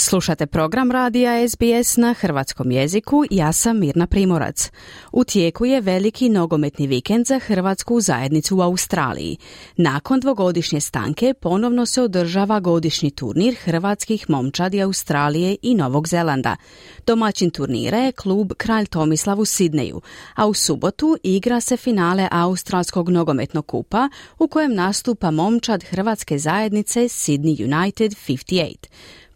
Slušate program radija SBS na hrvatskom jeziku, ja sam Mirna Primorac. U tijeku je veliki nogometni vikend za hrvatsku zajednicu u Australiji. Nakon dvogodišnje stanke ponovno se održava godišnji turnir hrvatskih momčadi Australije i Novog Zelanda. Domaćin turnira je klub Kralj Tomislav u Sidneju, a u subotu igra se finale Australskog nogometnog kupa u kojem nastupa momčad hrvatske zajednice Sydney United 58.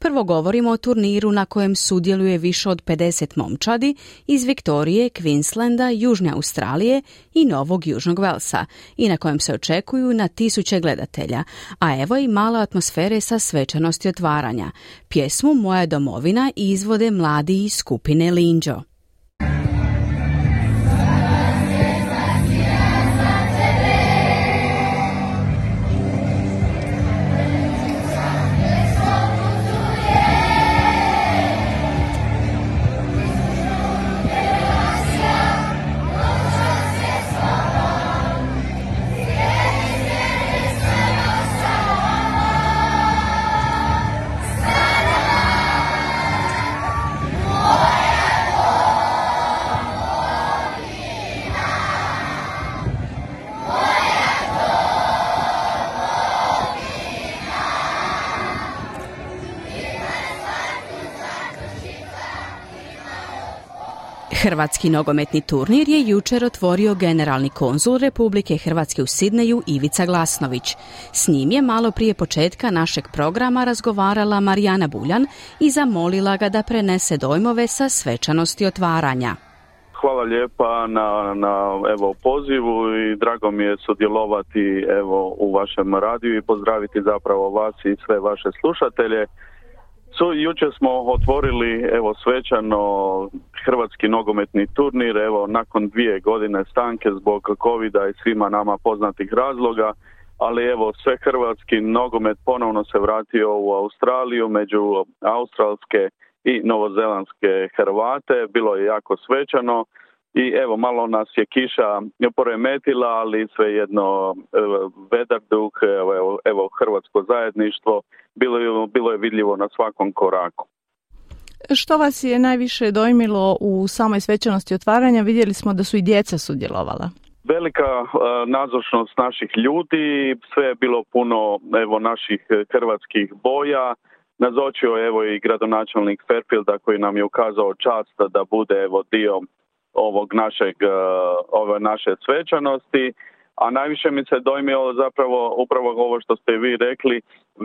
Prvo govorimo o turniru na kojem sudjeluje više od 50 momčadi iz Viktorije, Queenslanda, Južne Australije i Novog Južnog Velsa i na kojem se očekuju na tisuće gledatelja, a evo i mala atmosfere sa svečanosti otvaranja. Pjesmu Moja domovina izvode mladi iz skupine Linđo. Hrvatski nogometni turnir je jučer otvorio generalni konzul Republike Hrvatske u Sidneju Ivica Glasnović. S njim je malo prije početka našeg programa razgovarala Marijana Buljan i zamolila ga da prenese dojmove sa svečanosti otvaranja. Hvala lijepa na, na evo, pozivu i drago mi je sudjelovati evo, u vašem radiju i pozdraviti zapravo vas i sve vaše slušatelje. So, jučer smo otvorili evo svečano hrvatski nogometni turnir, evo nakon dvije godine stanke zbog covid i svima nama poznatih razloga, ali evo sve hrvatski nogomet ponovno se vratio u Australiju među australske i novozelandske Hrvate, bilo je jako svečano i evo malo nas je kiša poremetila, ali svejedno vedar duh, evo, evo hrvatsko zajedništvo bilo je, bilo je vidljivo na svakom koraku. Što vas je najviše dojmilo u samoj svečanosti otvaranja? Vidjeli smo da su i djeca sudjelovala. Velika uh, nazočnost naših ljudi, sve je bilo puno evo naših hrvatskih boja. Nazočio je evo i gradonačelnik Fairfielda koji nam je ukazao čast da bude evo dio ovog našeg, uh, ove naše svečanosti a najviše mi se dojmilo zapravo upravo ovo što ste vi rekli,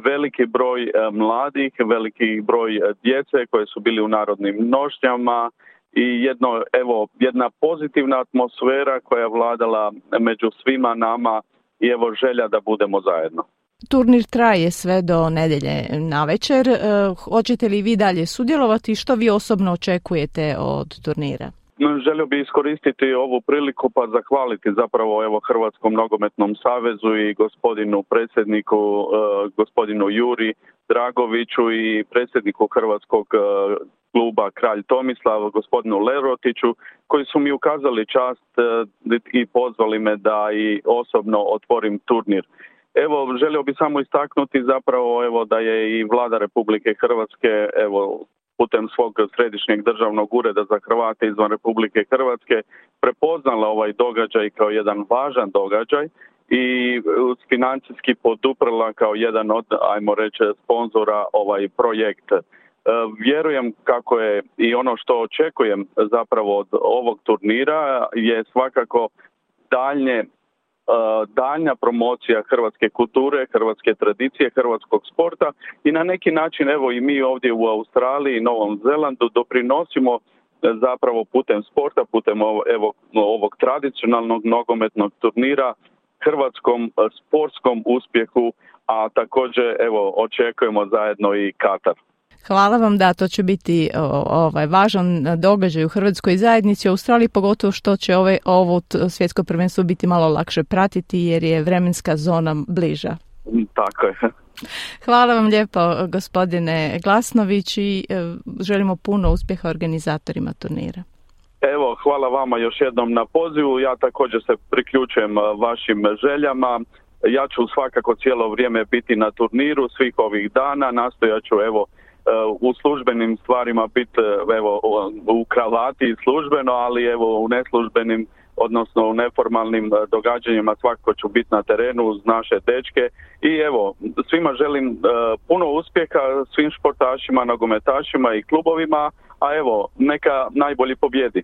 veliki broj e, mladih, veliki broj e, djece koje su bili u narodnim nošnjama i jedno, evo, jedna pozitivna atmosfera koja je vladala među svima nama i evo želja da budemo zajedno. Turnir traje sve do nedjelje na večer. E, hoćete li vi dalje sudjelovati? Što vi osobno očekujete od turnira? Želio bih iskoristiti ovu priliku pa zahvaliti zapravo evo Hrvatskom nogometnom savezu i gospodinu predsjedniku e, gospodinu Juri Dragoviću i predsjedniku Hrvatskog e, kluba Kralj Tomislav gospodinu Lerotiću koji su mi ukazali čast e, i pozvali me da i osobno otvorim turnir. Evo, želio bih samo istaknuti zapravo evo da je i vlada Republike Hrvatske evo putem svog središnjeg državnog ureda za Hrvate izvan Republike Hrvatske prepoznala ovaj događaj kao jedan važan događaj i financijski poduprla kao jedan od, ajmo reći, sponzora ovaj projekt. E, vjerujem kako je i ono što očekujem zapravo od ovog turnira je svakako daljnje E, daljnja promocija hrvatske kulture, hrvatske tradicije, hrvatskog sporta i na neki način evo i mi ovdje u Australiji i Novom Zelandu doprinosimo zapravo putem sporta, putem evo, ovog tradicionalnog nogometnog turnira hrvatskom e, sportskom uspjehu, a također evo očekujemo zajedno i Katar. Hvala vam, da, to će biti ovaj, važan događaj u Hrvatskoj zajednici u Australiji, pogotovo što će ovaj, ovo svjetsko prvenstvo biti malo lakše pratiti jer je vremenska zona bliža. Tako je. Hvala vam lijepo gospodine Glasnović i e, želimo puno uspjeha organizatorima turnira. Evo, hvala vama još jednom na pozivu. Ja također se priključujem vašim željama. Ja ću svakako cijelo vrijeme biti na turniru svih ovih dana. Nastojat ću evo u službenim stvarima biti evo u kravati službeno, ali evo u neslužbenim odnosno u neformalnim e, događanjima svakako ću biti na terenu uz naše dečke i evo svima želim puno uspjeha svim športašima, nogometašima i klubovima, a evo neka najbolji pobjedi.